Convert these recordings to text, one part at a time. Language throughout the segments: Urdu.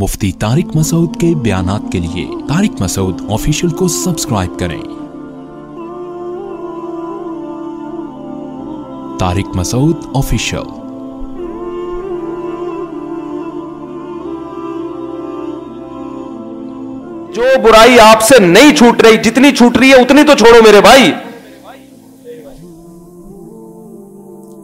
مفتی طارق مسعود کے بیانات کے لیے طارق مسعود آفیشیل کو سبسکرائب کریں۔ طارق مسعود آفیشیل جو برائی آپ سے نہیں چھوٹ رہی، جتنی چھوٹ رہی ہے، اتنی تو چھوڑو میرے بھائی۔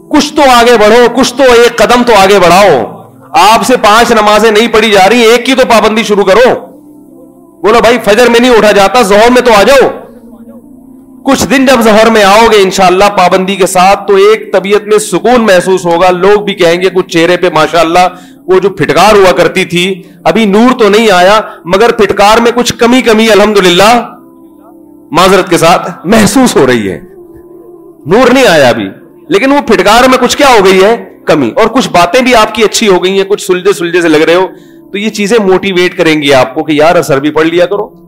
کچھ تو آگے بڑھو، کچھ تو ایک قدم تو آگے بڑھاؤ۔ آپ سے پانچ نمازیں نہیں پڑھی جا رہی، ایک کی تو پابندی شروع کرو۔ بولو بھائی، فجر میں نہیں اٹھا جاتا زہر میں تو آ جاؤ۔ کچھ دن جب زہر میں آؤ گے، انشاءاللہ پابندی کے ساتھ تو ایک طبیعت میں سکون محسوس ہوگا۔ لوگ بھی کہیں گے، کچھ چہرے پہ ماشاء اللہ وہ جو پھٹکار ہوا کرتی تھی، ابھی نور تو نہیں آیا، مگر پھٹکار میں کچھ کمی کمی الحمد معذرت کے ساتھ محسوس ہو رہی ہے۔ نور نہیں آیا ابھی۔ لیکن وہ پھٹکار میں کچھ کیا ہو گئی ہے؟ کمی۔ اور کچھ باتیں بھی آپ کی اچھی ہو گئی ہیں، کچھ سلجھے سلجھے سے لگ رہے ہو، تو یہ چیزیں موٹیویٹ کریں گی آپ کو کہ یار اثر بھی پڑھ لیا کرو۔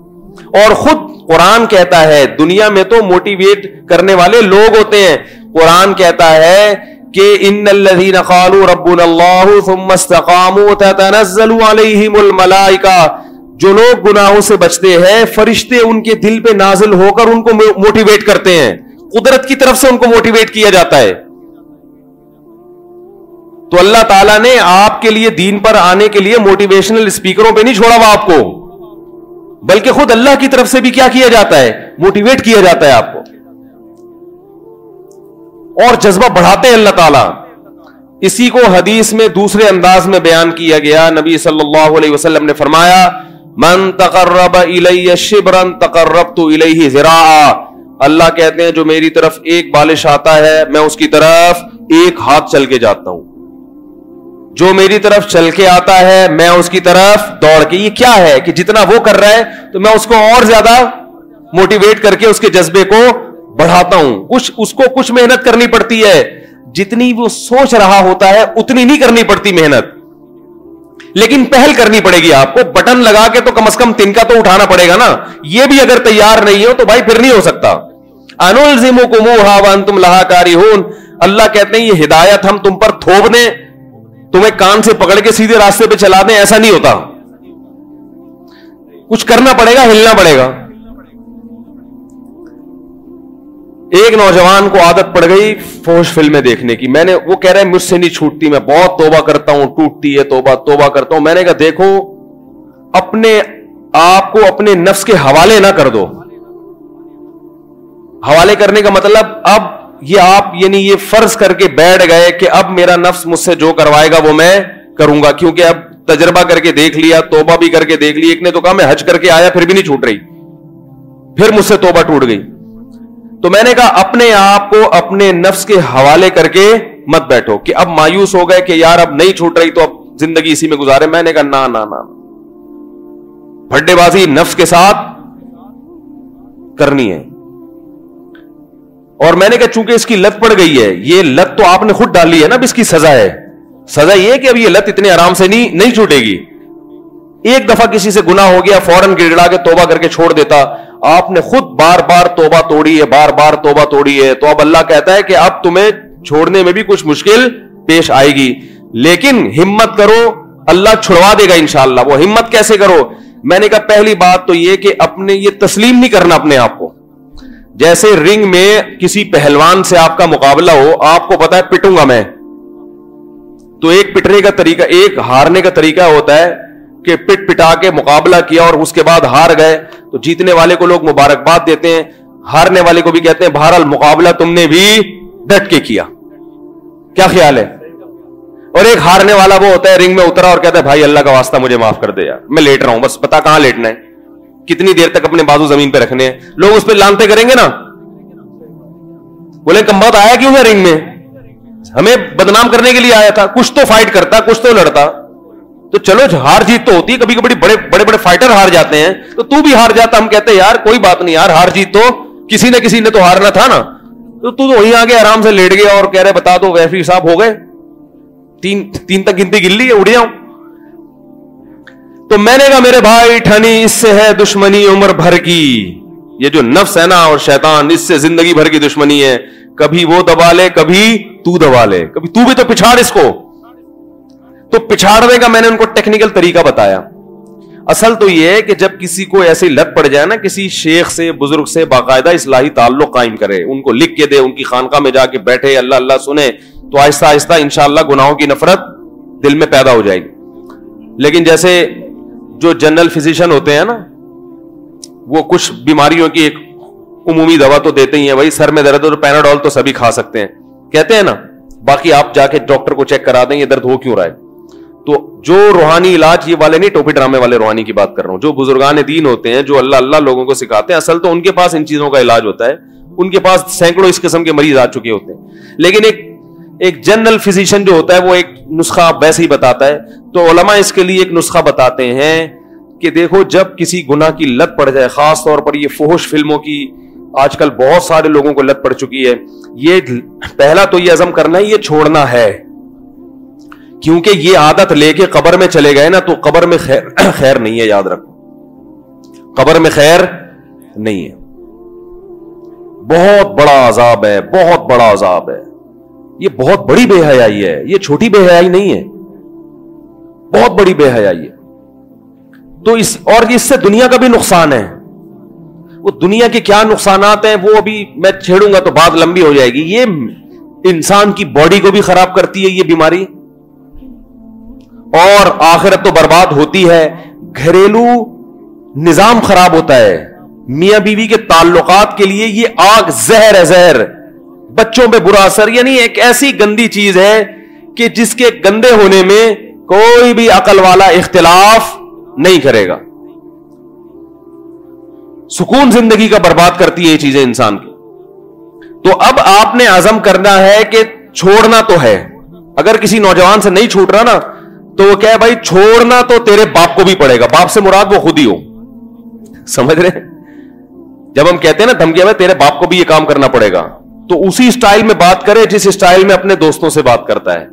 اور خود قرآن کہتا ہے، دنیا میں تو موٹیویٹ کرنے والے لوگ ہوتے ہیں۔ قرآن کہتا ہے کہ ان الذين قالوا ربنا الله ثم استقاموا تتنزل عليهم الملائکہ۔ جو لوگ گناہوں سے بچتے ہیں، فرشتے ان کے دل پہ نازل ہو کر ان کو موٹیویٹ کرتے ہیں۔ قدرت کی طرف سے ان کو موٹیویٹ کیا جاتا ہے۔ تو اللہ تعالیٰ نے آپ کے لیے دین پر آنے کے لیے موٹیویشنل اسپیکروں پہ نہیں چھوڑا ہوا آپ کو۔ بلکہ خود اللہ کی طرف سے بھی کیا کیا جاتا ہے؟ موٹیویٹ کیا جاتا ہے آپ کو۔ اور جذبہ بڑھاتے ہیں اللہ تعالیٰ۔ اسی کو حدیث میں دوسرے انداز میں بیان کیا گیا۔ نبی صلی اللہ علیہ وسلم نے فرمایا، من تقرب الی شبرن تقرب تو اللہ کہتے ہیں، جو میری طرف ایک بالش آتا ہے، میں اس کی طرف ایک ہاتھ چل کے جاتا ہوں۔ جو میری طرف چل کے آتا ہے، میں اس کی طرف دوڑ کے، یہ کیا ہے کہ جتنا وہ کر رہا ہے، تو میں اس کو اور زیادہ موٹیویٹ کر کے اس کے جذبے کو بڑھاتا ہوں۔ کچھ، اس کو کچھ محنت کرنی پڑتی ہے۔ جتنی وہ سوچ رہا ہوتا ہے، اتنی نہیں کرنی پڑتی محنت۔ لیکن پہل کرنی پڑے گی آپ کو۔ بٹن لگا کے تو کم از کم تن کا تو اٹھانا پڑے گا نا۔ یہ بھی اگر تیار نہیں ہو تو بھائی پھر نہیں ہو سکتا۔ انل کو منہ تم لہا کاری اللہ کہتے ہیں، یہ ہدایت ہم تم پر تھوپ دیں۔ تمہیں کان سے پکڑ کے سیدھے راستے پہ چلا دیں، ایسا نہیں ہوتا۔ کچھ کرنا پڑے گا، ہلنا پڑے گا۔ ایک نوجوان کو عادت پڑ گئی فوش فلمیں دیکھنے کی۔ میں نے، وہ کہہ رہے مجھ سے نہیں چھوٹتی، میں بہت توبہ کرتا ہوں، ٹوٹتی ہے، توبہ توبہ کرتا ہوں۔ میں نے کہا، دیکھو، اپنے آپ کو اپنے نفس کے حوالے نہ کر دو۔ حوالے کرنے کا مطلب اب یہ آپ یعنی یہ فرض کر کے بیٹھ گئے کہ اب میرا نفس مجھ سے جو کروائے گا وہ میں کروں گا، کیونکہ اب تجربہ کر کے دیکھ لیا، توبہ بھی کر کے دیکھ لی، ایک نے تو کہا میں حج کر کے آیا، پھر بھی نہیں چھوٹ رہی۔ پھر مجھ سے توبہ ٹوٹ گئی۔ تو میں نے کہا اپنے آپ کو اپنے نفس کے حوالے کر کے مت بیٹھو کہ اب مایوس ہو گئے کہ یار اب نہیں چھوٹ رہی تو اب زندگی اسی میں گزارے۔ میں نے کہا نہ نہ پھڈے بازی نفس کے ساتھ کرنی ہے۔ اور میں نے کہا چونکہ اس کی لت پڑ گئی ہے، یہ لت تو آپ نے خود ڈالی ہے نا، اب اس کی سزا ہے۔ سزا یہ کہ اب یہ لت اتنے آرام سے نہیں نہیں چھوٹے گی۔ ایک دفعہ کسی سے گنا ہو گیا، فوراً گڑا کے توبہ کر کے چھوڑ دیتا۔ آپ نے خود بار بار توبہ توڑی ہے، بار بار توبہ توڑی ہے۔ تو اب اللہ کہتا ہے کہ اب تمہیں چھوڑنے میں بھی کچھ مشکل پیش آئے گی۔ لیکن ہمت کرو، اللہ چھڑوا دے گا انشاءاللہ۔ وہ ہمت کیسے کرو؟ میں نے کہا پہلی بات تو یہ کہ اپنے یہ تسلیم نہیں کرنا اپنے آپ جیسے رنگ میں کسی پہلوان سے آپ کا مقابلہ ہو، آپ کو پتا ہے پٹوں گا میں۔ تو ایک پٹنے کا طریقہ، ایک ہارنے کا طریقہ ہوتا ہے کہ پٹ پٹا کے مقابلہ کیا اور اس کے بعد ہار گئے۔ تو جیتنے والے کو لوگ مبارکباد دیتے ہیں، ہارنے والے کو بھی کہتے ہیں، بہرحال مقابلہ تم نے بھی ڈٹ کے کیا۔ کیا خیال ہے؟ اور ایک ہارنے والا وہ ہوتا ہے، رنگ میں اترا اور کہتا ہے، بھائی اللہ کا واسطہ مجھے معاف کر دے یار، میں لیٹ رہا ہوں، بس پتا کہاں لیٹنا ہے۔ کتنی دیر تک اپنے بازو زمین پہ رکھنے ہیں؟ لوگ اس پہ لانتے کریں گے نا؟ بولے کم بہت آیا کیوں ہے رنگ میں؟ ہمیں بدنام کرنے کے لیے آیا تھا، کچھ تو فائٹ کرتا، کچھ تو لڑتا۔ تو چلو، ہار جیت تو ہوتی ہے کبھی کبھی بڑے بڑے بڑے فائٹر ہار جاتے ہیں۔ تو تو بھی ہار جاتا، ہم کہتے ہیں، یار، کوئی بات نہیں یار، ہار جیت تو۔ کسی نہ کسی نے تو ہارنا تھا نا۔ تو تو وہیں آگے آرام سے لیٹ گیا اور کہہ رہے، بتا دو ویفی صاحب ہو گئے۔ تین تین تک گنتی گن لی اڑ جاؤں۔ تو میں نے کہا میرے بھائی، ٹھنی، اس سے ہے دشمنی عمر بھر کی۔ یہ جو نفس ہے نا اور شیطان، اس سے زندگی بھر کی دشمنی ہے۔ کبھی وہ دبا لے، کبھی تو دبا لے۔ کبھی تو بھی تو پچھاڑ اس کو۔ تو پچھاڑنے کا میں نے ان کو ٹیکنیکل طریقہ بتایا۔ اصل تو یہ ہے کہ جب کسی کو ایسی لت پڑ جائے نا، کسی شیخ سے، بزرگ سے باقاعدہ اصلاحی تعلق قائم کرے، ان کو لکھ کے دے، ان کی خانقاہ میں جا کے بیٹھے، اللہ اللہ سنے، تو آہستہ آہستہ ان شاء اللہ گناہوں کی نفرت دل میں پیدا ہو جائے گی۔ لیکن جیسے جو جنرل فزیشن ہوتے ہیں نا، وہ کچھ بیماریوں کی ایک عمومی دوا تو دیتے ہی ہیں بھائی سر میں درد ہو تو پیناڈول تو سبھی کھا سکتے ہیں۔ کہتے ہیں نا، باقی آپ جا کے ڈاکٹر کو چیک کرا دیں، یہ درد ہو کیوں رہا ہے؟ تو جو روحانی علاج، یہ والے نہیں ٹوپی ڈرامے والے روحانی کی بات کر رہا ہوں، جو بزرگان دین ہوتے ہیں، جو اللہ اللہ لوگوں کو سکھاتے ہیں، اصل تو ان کے پاس ان چیزوں کا علاج ہوتا ہے۔ ان کے پاس سینکڑوں اس قسم کے مریض آ چکے ہوتے ہیں۔ لیکن ایک ایک جنرل فزیشین جو ہوتا ہے، وہ ایک نسخہ ویسے ہی بتاتا ہے۔ تو علماء اس کے لیے ایک نسخہ بتاتے ہیں کہ دیکھو جب کسی گناہ کی لت پڑ جائے، خاص طور پر یہ فوش فلموں کی آج کل بہت سارے لوگوں کو لت پڑ چکی ہے۔ یہ پہلا تو یہ عزم کرنا ہے یہ چھوڑنا ہے۔ کیونکہ یہ عادت لے کے قبر میں چلے گئے نا، تو قبر میں خیر خیر نہیں ہے، یاد رکھو۔ قبر میں خیر نہیں ہے۔ بہت بڑا عذاب ہے، بہت بڑا عذاب ہے۔ یہ بہت بڑی بے حیائی ہے، یہ چھوٹی بے حیائی نہیں ہے۔ بہت بڑی بے حیائی ہے۔ تو اس، اور اس سے دنیا کا بھی نقصان ہے۔ وہ دنیا کے کیا نقصانات ہیں، وہ ابھی میں چھیڑوں گا تو بات لمبی ہو جائے گی۔ یہ انسان کی باڈی کو بھی خراب کرتی ہے یہ بیماری۔ اور آخرت تو برباد ہوتی ہے۔ گھریلو نظام خراب ہوتا ہے۔ میاں بیوی کے تعلقات کے لیے یہ آگ زہر ہے، زہر۔ بچوں پہ برا اثر یعنی ایک ایسی گندی چیز ہے کہ جس کے گندے ہونے میں کوئی بھی عقل والا اختلاف نہیں کرے گا۔ سکون زندگی کا برباد کرتی ہے یہ چیزیں انسان کی۔ تو اب آپ نے عزم کرنا ہے کہ چھوڑنا تو ہے۔ اگر کسی نوجوان سے نہیں چھوٹ رہا نا، تو وہ کہ بھائی چھوڑنا تو تیرے باپ کو بھی پڑے گا۔ باپ سے مراد وہ خود ہی ہو۔ سمجھ رہے جب ہم کہتے ہیں نا دھمکی میں تیرے باپ کو بھی یہ کام کرنا پڑے گا۔ تو اسی اسٹائل میں بات کرے جس اسٹائل میں اپنے دوستوں سے بات کرتا ہے۔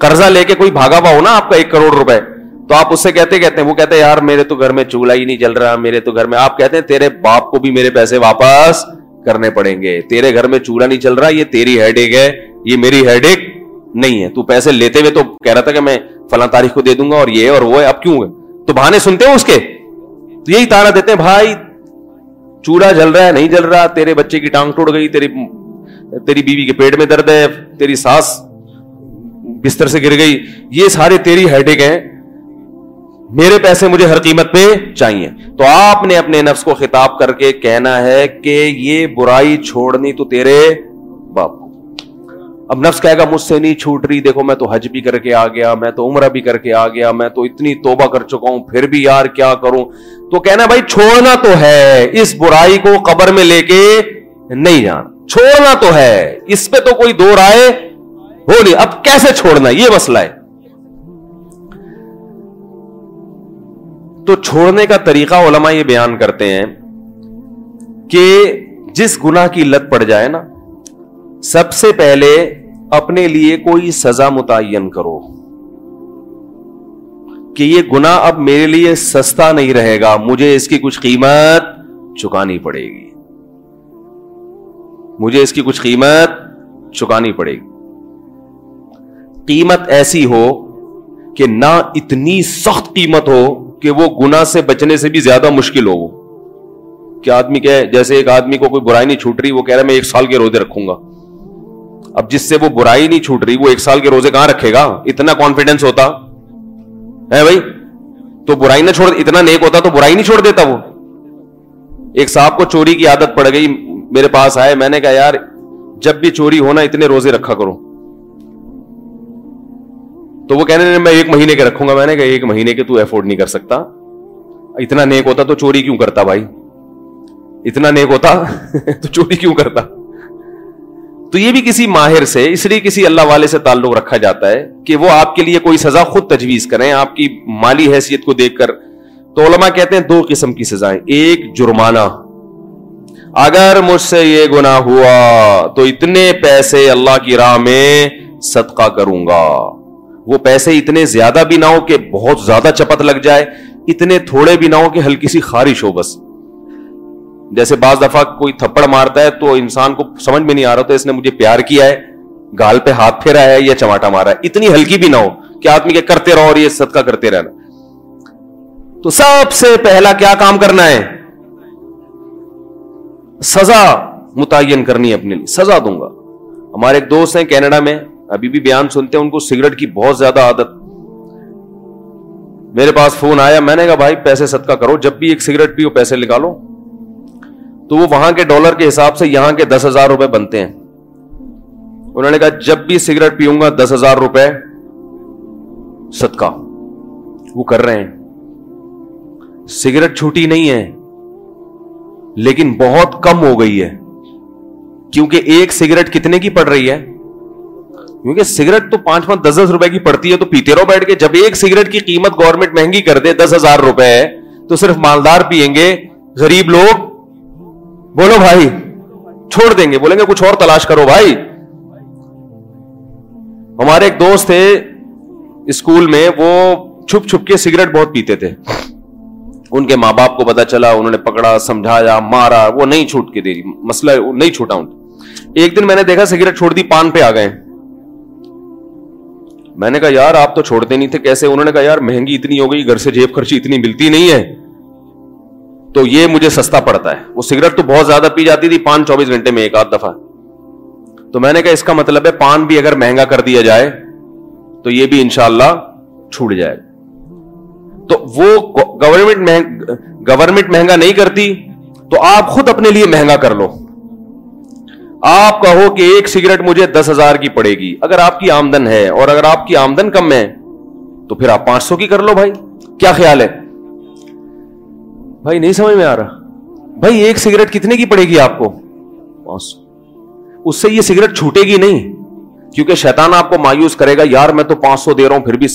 قرضہ لے کے کوئی بھاگا ہوا ہو نا آپ کا ایک کروڑ روپے، تو آپ اس سے کہتے کہتے ہیں، وہ کہتے ہیں، یار، میرے تو گھر میں چولہا ہی نہیں جل رہا، میرے تو گھر میں آپ کہتے ہیں، تیرے باپ کو بھی میرے پیسے واپس کرنے پڑیں گے، تیرے گھر میں چولہا نہیں چل رہا، یہ تیری ہیڈ ایک ہے، یہ میری ہیڈ ایک نہیں ہے۔ تو پیسے لیتے ہوئے تو کہہ رہا تھا کہ میں فلاں تاریخ کو دے دوں گا اور یہ اور وہ ہے، اب کیوں ہے؟ تو بہانے سنتے ہو اس کے؟ تو یہی تارا دیتے ہیں، بھائی چوڑا جل رہا ہے، نہیں جل رہا، تیرے بچے کی ٹانگ ٹوٹ گئی، تیری تیری بیوی کے پیٹ میں درد ہے، تیری ساس بستر سے گر گئی، یہ سارے تیری ہیڈ ہیں۔ میرے پیسے مجھے ہر قیمت پہ چاہیے۔ تو آپ نے اپنے نفس کو خطاب کر کے کہنا ہے کہ یہ برائی چھوڑنی تو تیرے اب نفس کہے گا، مجھ سے نہیں چھوٹ رہی، دیکھو میں تو حج بھی کر کے آ گیا، میں تو عمرہ بھی کر کے آ گیا، میں تو اتنی توبہ کر چکا ہوں، پھر بھی یار کیا کروں؟ تو کہنا بھائی چھوڑنا تو ہے، اس برائی کو قبر میں لے کے نہیں جانا، چھوڑنا تو ہے، اس پہ تو کوئی دو رائے ہو نہیں، اب کیسے چھوڑنا یہ مسئلہ ہے. تو چھوڑنے کا طریقہ علماء یہ بیان کرتے ہیں کہ جس گناہ کی لت پڑ جائے نا سب سے پہلے اپنے لیے کوئی سزا متعین کرو کہ یہ گنا اب میرے لیے سستا نہیں رہے گا، مجھے اس کی کچھ قیمت چکانی پڑے گی۔ مجھے اس کی کچھ قیمت چکانی پڑے گی۔ قیمت ایسی ہو کہ نہ اتنی سخت قیمت ہو کہ وہ گنا سے بچنے سے بھی زیادہ مشکل ہو۔ کہ آدمی کہ جیسے ایک آدمی کو کوئی برائی نہیں چھوٹ رہی، وہ کہہ رہا ہے، میں ایک سال کے روزے رکھوں گا۔ اب جس سے وہ برائی نہیں چھوٹ رہی، وہ ایک سال کے روزے کہاں رکھے گا؟ اتنا کانفیڈینس ہوتا۔ ہے بھائی؟ تو برائی نہ چھوڑ، اتنا نیک ہوتا تو برائی نہیں چھوڑ دیتا وہ۔ ایک صاحب کو چوری کی عادت پڑ گئی، میرے پاس آئے، میں نے کہا، یار، جب بھی چوری ہونا اتنے روزے رکھا کرو۔ تو وہ کہنے میں ایک مہینے کے رکھوں گا۔ میں نے کہا، ایک مہینے کے، تو افورڈ نہیں کر سکتا۔ اتنا نیک ہوتا تو چوری کیوں کرتا بھائی؟ اتنا نیک ہوتا تو چوری کیوں کرتا؟ تو یہ بھی کسی ماہر سے، اس لیے کسی اللہ والے سے تعلق رکھا جاتا ہے کہ وہ آپ کے لیے کوئی سزا خود تجویز کریں۔ آپ کی مالی حیثیت کو دیکھ کر تو علماء کہتے ہیں دو قسم کی سزائیں۔ ایک جرمانہ۔ اگر مجھ سے یہ گنا ہوا تو اتنے پیسے اللہ کی راہ میں صدقہ کروں گا۔ وہ پیسے اتنے زیادہ بھی نہ ہو کہ بہت زیادہ چپت لگ جائے، اتنے تھوڑے بھی نہ ہو کہ ہلکی سی خارش ہو بس۔ جیسے بعض دفعہ کوئی تھپڑ مارتا ہے تو انسان کو سمجھ میں نہیں آ رہا تھا اس نے مجھے پیار کیا ہے، گال پہ ہاتھ پھیرا ہے یا چماٹا مارا ہے۔ اتنی ہلکی بھی نہ ہو کہ آدمی کے کرتے رہو اور یہ صدقہ کرتے رہنا۔ تو سب سے پہلا کیا کام کرنا ہے؟ سزا متعین کرنی ہے اپنے لیے۔ سزا دوں گا۔ ہمارے ایک دوست ہیں کینیڈا میں، ابھی بھی بیان سنتے ہیں، ان کو سگریٹ کی بہت زیادہ عادت۔ میرے پاس فون آیا، میں نے کہا، بھائی، پیسے صدقہ کرو، جب بھی ایک سگریٹ پیو، پیسے نکالو۔ تو وہ وہاں کے ڈالر کے حساب سے یہاں کے دس ہزار روپے بنتے ہیں۔ انہوں نے کہا، جب بھی سگریٹ پیوں گا، دس ہزار روپے صدقہ۔ وہ کر رہے ہیں۔ سگریٹ چھوٹی نہیں ہے، لیکن بہت کم ہو گئی ہے۔ کیونکہ ایک سگریٹ کتنے کی پڑ رہی ہے؟ کیونکہ سگریٹ تو پانچ پانچ دس دس روپے کی پڑتی ہے، تو پیتے رہو بیٹھ کے۔ جب ایک سگریٹ کی قیمت گورنمنٹ مہنگی کر دے، دس ہزار روپے تو صرف مالدار پیئیں گے۔ غریب لوگ بولو بھائی، چھوڑ دیں گے، بولیں گے کچھ اور تلاش کرو بھائی۔ ہمارے ایک دوست تھے اسکول میں، وہ چھپ چھپ کے سگریٹ بہت پیتے تھے۔ ان کے ماں باپ کو پتا چلا، انہوں نے پکڑا، سمجھایا، مارا، وہ نہیں چھوٹ کے دے مسئلہ نہیں چھوٹا ان ایک دن میں نے دیکھا سگریٹ چھوڑ دی، پان پہ آ گئے۔ میں نے کہا، یار، آپ تو چھوڑتے نہیں تھے، کیسے؟ انہوں نے کہا، یار، مہنگی اتنی ہو گئی، گھر سے جیب خرچی اتنی ملتی نہیں ہے۔ تو یہ مجھے سستا پڑتا ہے۔ وہ سگریٹ تو بہت زیادہ پی جاتی تھی پانچ چوبیس گھنٹے میں ایک آدھ دفعہ۔ تو میں نے کہا اس کا مطلب ہے پان بھی اگر مہنگا کر دیا جائے تو یہ بھی انشاءاللہ چھوٹ جائے۔ تو وہ گورنمنٹ گورنمنٹ مہنگا نہیں کرتی تو آپ خود اپنے لیے مہنگا کر لو۔ آپ کہو کہ ایک سگریٹ مجھے دس ہزار کی پڑے گی۔ اگر آپ کی آمدن ہے اور اگر آپ کی آمدن کم ہے تو پھر آپ پانچ سو کی کر لو بھائی۔ کیا خیال ہے؟ بھائی نہیں سمجھ میں آ رہا۔ بھائی ایک سگریٹ کتنے کی پڑے گی آپ کو؟ پانچ سو اس سے یہ سگریٹ چھوٹے گی نہیں، کیونکہ شیطان آپ کو مایوس کرے گا، یار میں تو پانچ سو دے رہا ہوں، پھر بھی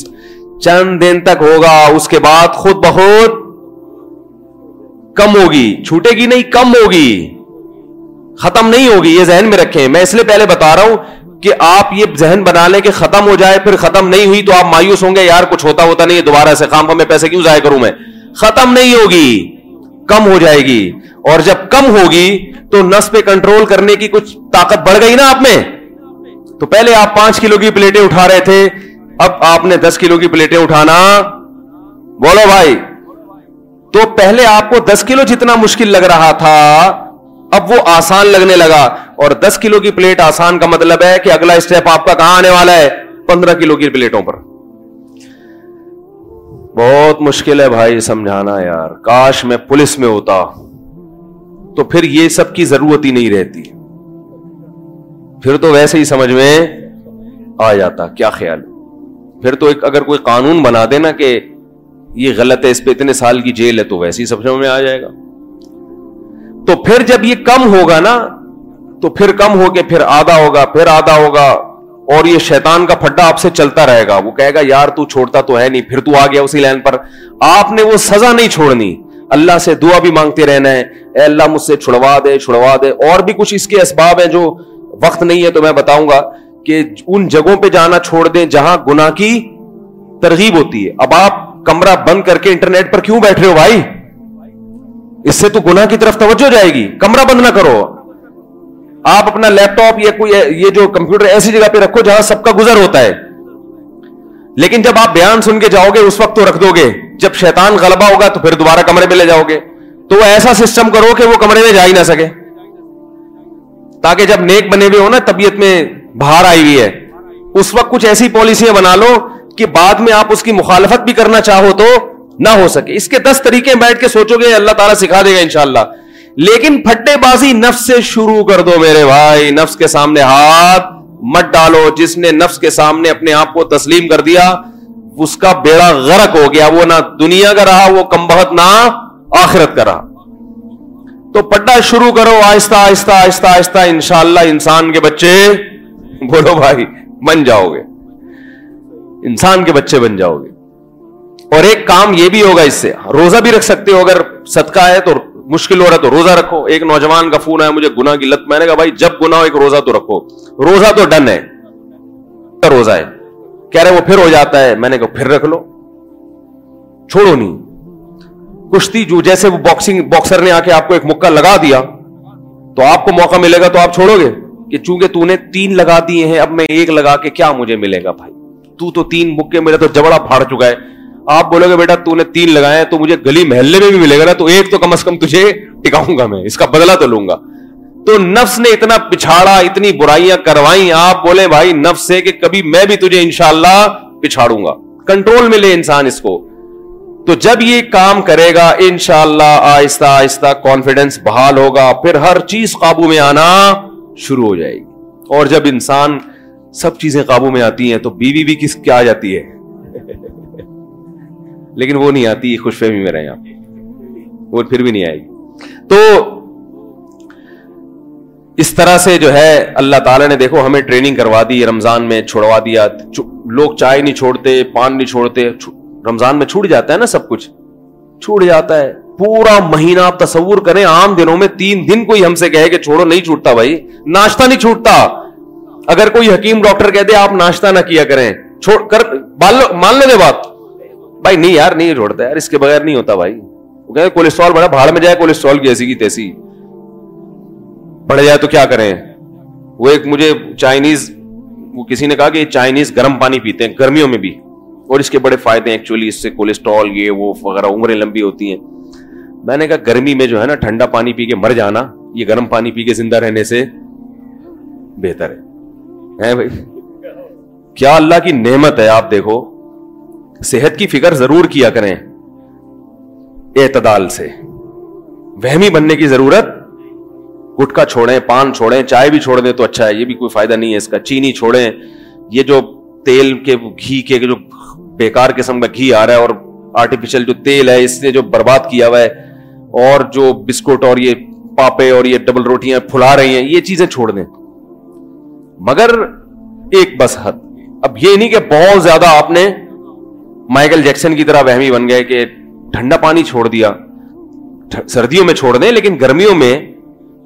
چند دن تک ہوگا، اس کے بعد خود بہت کم ہوگی۔ چھوٹے گی نہیں، کم ہوگی۔ ختم نہیں ہوگی، یہ ذہن میں رکھیں۔ میں اس لیے پہلے بتا رہا ہوں کہ آپ یہ ذہن بنا لیں کہ ختم ہو جائے، پھر ختم نہیں ہوئی تو آپ مایوس ہوں گے، یار کچھ ہوتا ہوتا نہیں دوبارہ سے کام کو میں پیسے کیوں ضائع کروں میں؟ ختم نہیں ہوگی، کم ہو جائے گی۔ اور جب کم ہوگی تو نس پہ کنٹرول کرنے کی کچھ طاقت بڑھ گئی نا آپ میں؟ تو پہلے آپ پانچ کلو کی پلیٹیں اٹھا رہے تھے، اب آپ نے دس کلو کی پلیٹیں اٹھانا۔ بولو بھائی، تو پہلے آپ کو دس کلو جتنا مشکل لگ رہا تھا، اب وہ آسان لگنے لگا۔ اور دس کلو کی پلیٹ آسان کا مطلب ہے کہ اگلا اسٹیپ آپ کا کہاں آنے والا ہے؟ پندرہ کلو کی پلیٹوں پر۔ بہت مشکل ہے بھائی سمجھانا یار۔ کاش میں پولیس میں ہوتا تو پھر یہ سب کی ضرورت ہی نہیں رہتی۔ پھر تو ویسے ہی سمجھ میں آ جاتا، کیا خیال؟ پھر تو ایک اگر کوئی قانون بنا دینا کہ یہ غلط ہے، اس پہ اتنے سال کی جیل ہے، تو ویسے ہی سمجھ میں آ جائے گا۔ تو پھر جب یہ کم ہوگا نا، تو پھر کم ہو کے پھر آدھا ہوگا، پھر آدھا ہوگا۔ اور یہ شیطان کا پھڈا آپ سے چلتا رہے گا۔ وہ کہے گا، یار تو چھوڑتا تو ہے نہیں، پھر تو آ گیا اسی لائن پر۔ آپ نے وہ سزا نہیں چھوڑنی۔ اللہ سے دعا بھی مانگتے رہنا ہے۔ اے اللہ، مجھ سے چھڑوا دے چھڑوا دے۔ اور بھی کچھ اس کے اسباب ہیں جو وقت نہیں ہے تو میں بتاؤں گا کہ ان جگہوں پہ جانا چھوڑ دیں جہاں گنا کی ترغیب ہوتی ہے۔ اب آپ کمرہ بند کر کے انٹرنیٹ پر کیوں بیٹھ رہے ہو بھائی؟ اس سے تو گنا کی طرف توجہ جائے گی۔ کمرہ بند نہ کرو۔ آپ اپنا لیپ ٹاپ یا کوئی، یہ جو کمپیوٹر ایسی جگہ پہ رکھو جہاں سب کا گزر ہوتا ہے۔ لیکن جب آپ بیان سن کے جاؤ گے، اس وقت تو رکھ دو گے۔ جب شیطان غلبہ ہوگا تو پھر دوبارہ کمرے میں لے جاؤ گے۔ تو وہ ایسا سسٹم کرو کہ وہ کمرے میں جا ہی نہ سکے۔ تاکہ جب نیک بنے ہوئے ہو نا، طبیعت میں باہر آئی ہوئی ہے۔ اس وقت کچھ ایسی پالیسیاں بنا لو کہ بعد میں آپ اس کی مخالفت بھی کرنا چاہو تو نہ ہو سکے۔ اس کے دس طریقے بیٹھ کے سوچو گے، اللہ تعالیٰ سکھا دے گا انشاءاللہ۔ لیکن پھٹے بازی نفس سے شروع کر دو میرے بھائی، نفس کے سامنے ہاتھ مت ڈالو۔ جس نے نفس کے سامنے اپنے آپ کو تسلیم کر دیا، اس کا بیڑا غرق ہو گیا۔ وہ نہ دنیا کا رہا، وہ کم بہت نہ آخرت کا رہا۔ تو پٹا شروع کرو، آہستہ آہستہ آہستہ آہستہ۔ انشاءاللہ انسان کے بچے بولو بھائی، بن جاؤ گے۔ انسان کے بچے بن جاؤ گے۔ اور ایک کام یہ بھی ہوگا اس سے، روزہ بھی رکھ سکتے ہو۔ اگر صدقہ ہے تو مشکل ہو رہا ہے تو روزہ رکھو۔ ایک نوجوان کا فون آیا مجھے گنا کی لت میں نے کہا، بھائی، جب گنا ہو ایک روزہ تو رکھو۔ روزہ تو ڈن ہے۔ روزہ ہے۔ کہہ رہے وہ پھر ہو جاتا ہے۔ میں نے کہا، پھر رکھ لو۔ چھوڑو نہیں۔ کشتی جو، جیسے وہ باکسنگ، باکسر نے آ کے آپ کو ایک مکہ لگا دیا، تو آپ کو موقع ملے گا تو آپ چھوڑو گے۔ کہ چونکہ تو نے تین لگا دیے ہیں، اب میں ایک لگا کے کیا مجھے ملے گا، بھائی؟ تو تو تین مکے میرے تو جبڑا پھاڑ چکا ہے۔ آپ بولو گے بیٹا تو نے تین لگائے تو مجھے گلی محلے میں بھی ملے گا نا، تو ایک تو کم از کم تجھے ٹکاؤں گا میں، اس کا بدلا تو لوں گا۔ تو نفس نے اتنا پچھاڑا، اتنی برائیاں کروائی، آپ بولے بھائی نفس سے کہ کبھی میں بھی تجھے انشاءاللہ پچھاڑوں گا۔ کنٹرول میں لے انسان اس کو۔ تو جب یہ کام کرے گا، انشاءاللہ آہستہ آہستہ کانفیڈنس بحال ہوگا، پھر ہر چیز قابو میں آنا شروع ہو جائے گی۔ اور جب انسان سب چیزیں قابو میں آتی ہیں، تو بیوی بھی کس کیا آ جاتی ہے؟ لیکن وہ نہیں آتی، خوش فہمی میں رہے آپ۔ وہ پھر بھی نہیں آئے گی۔ تو اس طرح سے جو ہے، اللہ تعالیٰ نے دیکھو، ہمیں ٹریننگ کروا دی، رمضان میں چھوڑوا دیا۔ لوگ چائے نہیں چھوڑتے، پان نہیں چھوڑتے۔ رمضان میں چھوٹ جاتا ہے نا سب کچھ۔ چھوٹ جاتا ہے۔ پورا مہینہ آپ تصور کریں، عام دنوں میں تین دن کوئی ہم سے کہے کہ چھوڑو، نہیں چھوٹتا بھائی۔ ناشتہ نہیں چھوٹتا۔ اگر کوئی حکیم ڈاکٹر کہہ دے، آپ ناشتہ نہ کیا کریں۔ چھوڑ، کر، مان لو بات۔ بھائی نہیں یار، نہیں چھوڑتا یار، اس کے بغیر نہیں ہوتا بھائی۔ وہ کہتے کولیسٹرول بڑا، بھاڑ میں جائے کولیسٹرول کی ایسی کی تیسی۔ بڑھ جائے تو کیا کریں؟ وہ ایک مجھے چائنیز وہ کسی نے کہا کہ چائنیز گرم پانی پیتے ہیں، گرمیوں میں بھی۔ اور اس کے بڑے فائدے ہیں ایکچولی اس سے کولیسٹرول یہ وہ وغیرہ عمریں لمبی ہوتی ہیں۔ میں نے کہا گرمی میں جو ہے نا، ٹھنڈا پانی پی کے مر جانا، یہ گرم پانی پی کے زندہ رہنے سے بہتر ہے۔ بھائی؟ کیا اللہ کی نعمت ہے، آپ دیکھو۔ صحت کی فکر ضرور کیا کریں۔ اعتدال سے۔ وہمی بننے کی ضرورت۔ گٹکا چھوڑیں، پان چھوڑیں، چائے بھی چھوڑ دیں تو اچھا ہے، یہ بھی کوئی فائدہ نہیں ہے۔ اس کا چینی چھوڑیں۔ یہ جو تیل کے گھی کے جو بیکار قسم کا گھی آ رہا ہے اور آرٹیفیشل جو تیل ہے، اس نے جو برباد کیا ہوا ہے۔ اور جو بسکٹ اور یہ پاپے اور یہ ڈبل روٹیاں پھلا رہی ہیں، یہ چیزیں چھوڑ دیں۔ مگر ایک بس حد۔ اب یہ نہیں کہ بہت زیادہ آپ نے مائیکل جیکسن کی طرح وہمی بن گئے کہ ٹھنڈا پانی چھوڑ دیا۔ سردیوں میں چھوڑ دیں، لیکن گرمیوں میں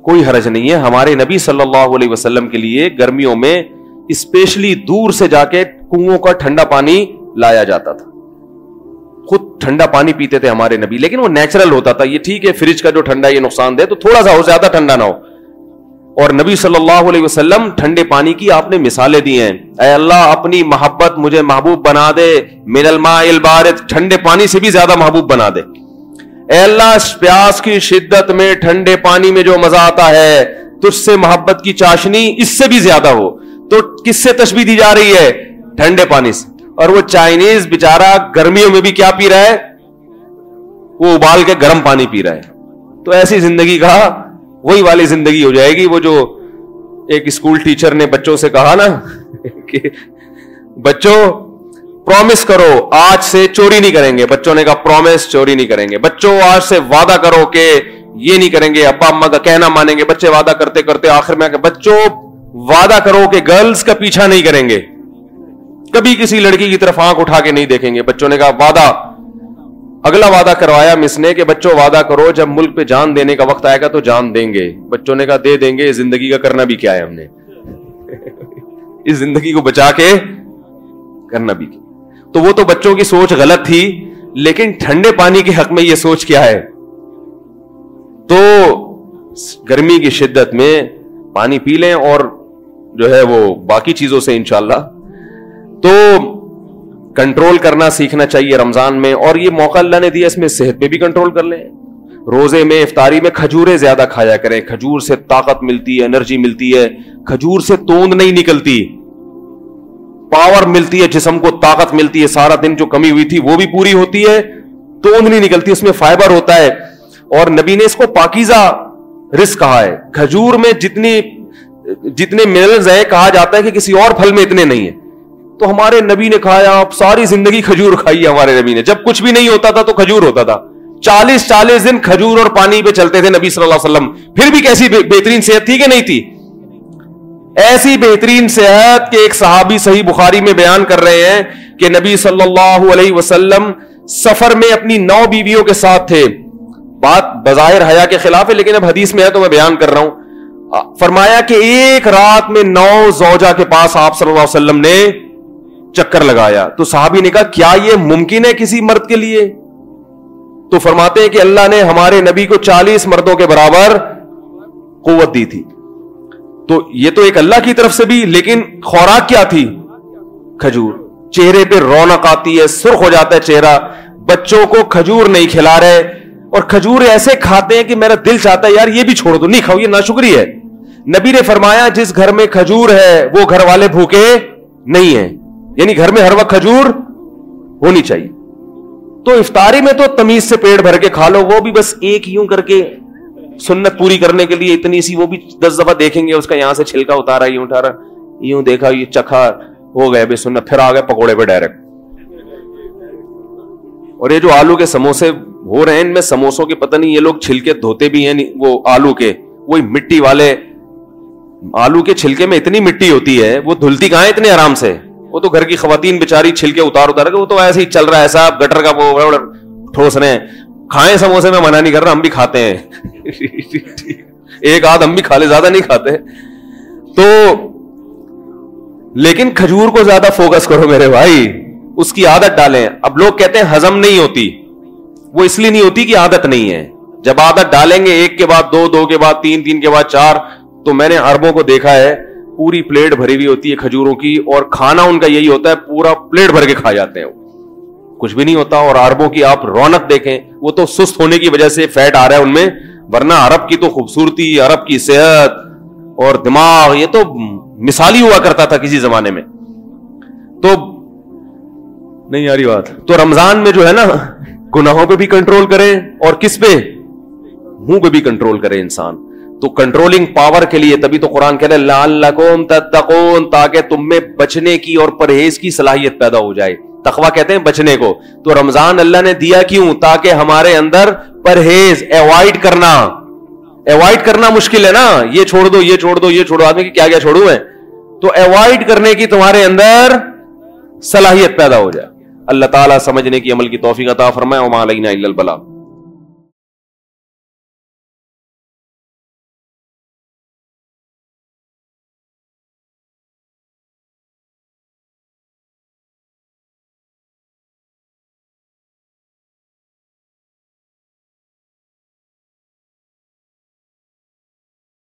کوئی حرج نہیں ہے۔ ہمارے نبی صلی اللہ علیہ وسلم کے لیے گرمیوں میں اسپیشلی دور سے جا کے کنو کا ٹھنڈا پانی لایا جاتا تھا۔ خود ٹھنڈا پانی پیتے تھے ہمارے نبی، لیکن وہ نیچرل ہوتا تھا۔ یہ ٹھیک ہے، فریج کا جو ٹھنڈا یہ نقصان دے، تو تھوڑا سا ہو زیادہ ٹھنڈا نہ ہو۔ اور نبی صلی اللہ علیہ وسلم ٹھنڈے پانی کی آپ نے مثالیں دی ہیں۔ اے اللہ، اپنی محبت مجھے محبوب بنا دے۔ من الماء البارد، ٹھنڈے پانی سے بھی زیادہ محبوب بنا دے۔ اے اللہ پیاس کی شدت میں، ٹھنڈے پانی میں جو مزہ آتا ہے، تجھ سے محبت کی چاشنی اس سے بھی زیادہ ہو۔ تو کس سے تشبیح دی جا رہی ہے؟ ٹھنڈے پانی سے۔ اور وہ چائنیز بےچارا گرمیوں میں بھی کیا پی رہا ہے؟ وہ ابال کے گرم پانی پی رہا ہے۔ تو ایسی زندگی کا وہی والی زندگی ہو جائے گی، وہ جو ایک اسکول ٹیچر نے بچوں سے کہا نا کہ بچوں پرومس کرو، آج سے چوری نہیں کریں گے۔ بچوں نے کہا پرومس چوری نہیں کریں گے۔ بچوں، آج سے وعدہ کرو کہ یہ نہیں کریں گے۔ ابا اما کا کہنا مانیں گے، بچے وعدہ کرتے کرتے آخر میں بچوں، وعدہ کرو کہ گرلز کا پیچھا نہیں کریں گے۔ کبھی کسی لڑکی کی طرف آنکھ اٹھا کے نہیں دیکھیں گے۔ بچوں نے کہا، وعدہ اگلا وعدہ کروایا مس نے کہ بچوں وعدہ کرو، جب ملک پہ جان دینے کا وقت آئے گا تو جان دیں گے۔ بچوں نے کہا، دے دیں گے زندگی کا کرنا بھی کیا ہے ہم نے؟ اس زندگی کو بچا کے کرنا بھی کیا۔ تو وہ تو بچوں کی سوچ غلط تھی، لیکن ٹھنڈے پانی کے حق میں یہ سوچ کیا ہے۔ تو گرمی کی شدت میں پانی پی لیں اور جو ہے وہ باقی چیزوں سے انشاءاللہ۔ تو کنٹرول کرنا سیکھنا چاہیے رمضان میں، اور یہ موقع اللہ نے دیا اس میں صحت پہ بھی کنٹرول کر لیں۔ روزے میں، افطاری میں کھجورے زیادہ کھایا کریں۔ کھجور سے طاقت ملتی ہے انرجی ملتی ہے۔ کھجور سے توند نہیں نکلتی۔ پاور ملتی ہے، جسم کو طاقت ملتی ہے۔ سارا دن جو کمی ہوئی تھی، وہ بھی پوری ہوتی ہے۔ توند نہیں نکلتی، اس میں فائبر ہوتا ہے۔ اور نبی نے اس کو پاکیزہ رسک کہا ہے۔ کھجور میں جتنی، جتنے منرلز ہیں، کہا جاتا ہے کہ کسی اور پھل میں اتنے نہیں ہیں۔ تو ہمارے نبی نے کھایا آپ ساری زندگی کھجور کھائی ہمارے نبی نے۔ جب کچھ بھی نہیں ہوتا تھا تو کھجور ہوتا تھا۔ چالیس چالیس دن کھجور اور پانی پہ چلتے تھے نبی صلی اللہ علیہ وسلم۔ پھر بھی کیسی بہترین صحت تھی کہ نہیں تھی؟ ایسی بہترین صحت کہ ایک صحابی صحیح بخاری میں بیان کر رہے ہیں کہ نبی صلی اللہ علیہ وسلم سفر میں اپنی نو بیویوں کے ساتھ تھے۔ بات بظاہر حیا کے خلاف ہے، لیکن اب حدیث میں ہے تو میں بیان کر رہا ہوں۔ فرمایا کہ ایک رات میں نو زوجہ کے پاس آپ صلی اللہ علیہ وسلم نے چکر لگایا۔ تو صحابی نے کہا، کیا یہ ممکن ہے کسی مرد کے لیے؟ تو فرماتے ہیں کہ اللہ نے ہمارے نبی کو چالیس مردوں کے برابر قوت دی تھی۔ تو یہ تو ایک اللہ کی طرف سے بھی، لیکن خوراک کیا تھی؟ کھجور۔ چہرے پہ رونق آتی ہے، سرخ ہو جاتا ہے چہرہ۔ بچوں کو کھجور نہیں کھلا رہے۔ اور کھجور ایسے کھاتے ہیں کہ میرا دل چاہتا ہے، یار یہ بھی چھوڑ دو نہیں کھاؤ، یہ ناشکری ہے۔ نبی نے فرمایا، جس گھر میں کھجور ہے، وہ گھر والے بھوکے نہیں ہیں۔ یعنی گھر میں ہر وقت کھجور ہونی چاہیے۔ تو افطاری میں تو تمیز سے پیٹ بھر کے کھا لو، وہ بھی بس ایک یوں کر کے سنت پوری کرنے کے لیے اتنی سی وہ بھی دس دفعہ دیکھیں گے، اس کا یہاں سے چھلکا اتارا، یوں اٹھارا یوں دیکھا، یہ چکھا، ہو گئے بے سنت، پھر آ گئے پکوڑے پہ ڈائریکٹ۔ اور یہ جو آلو کے سموسے ہو رہے ہیں، ان میں سموسوں کے پتہ نہیں، یہ لوگ چھلکے دھوتے بھی ہیں وہ آلو کے، وہی مٹی والے۔ آلو کے چھلکے میں اتنی مٹی ہوتی ہے، وہ دھلتی کہاں اتنے آرام سے۔ وہ تو گھر کی خواتین بےچاری چھلکے اتار اتار کے، وہ تو ایسے ہی چل رہا ہے، ایسا گٹر کا ٹھوس رہے ہیں کھائیں سموسے میں منع نہیں کر رہا، ہم بھی کھاتے ہیں۔ ایک آدھ ہم بھی کھا لے زیادہ نہیں کھاتے۔ تو لیکن کھجور کو زیادہ فوکس کرو میرے بھائی، اس کی عادت ڈالیں۔ اب لوگ کہتے ہیں ہزم نہیں ہوتی، وہ اس لیے نہیں ہوتی کہ عادت نہیں ہے۔ جب عادت ڈالیں گے، ایک کے بعد دو دو کے بعد تین تین کے بعد چار، تو میں نے اربوں کو دیکھا ہے پوری پلیٹ بھری ہوئی ہوتی ہے کھجوروں کی اور کھانا ان کا یہی ہوتا ہے پورا پلیٹ بھر کے کھا جاتے ہیں کچھ بھی نہیں ہوتا اور اربوں کی آپ رونق دیکھیں وہ تو سست ہونے کی وجہ سے فیٹ آ رہا ہے ان میں ورنہ عرب کی تو خوبصورتی عرب کی صحت اور دماغ یہ تو مثالی ہوا کرتا تھا کسی زمانے میں۔ تو نہیں آ رہی بات۔ تو رمضان میں جو ہے نا گناہوں پہ بھی کنٹرول کریں اور کس پہ؟ منہ پہ بھی کنٹرول کرے انسان۔ تو کنٹرولنگ پاور کے لیے تبھی تو قرآن کہہ رہے تتقون، تاکہ تم میں بچنے کی اور پرہیز کی صلاحیت پیدا ہو جائے۔ تخوا کہتے ہیں بچنے کو۔ تو رمضان اللہ نے دیا کیوں؟ تاکہ ہمارے اندر پرہیز اوائڈ کرنا۔ اوائڈ کرنا مشکل ہے نا۔ یہ چھوڑ دو، یہ چھوڑ دو، یہ چھوڑو۔ آدمی کی کیا کیا چھوڑوں میں؟ تو اوائڈ کرنے کی تمہارے اندر صلاحیت پیدا ہو جائے۔ اللہ تعالیٰ سمجھنے کی عمل کی توفیق عطا فرمائے۔ علینا الا البلاغ۔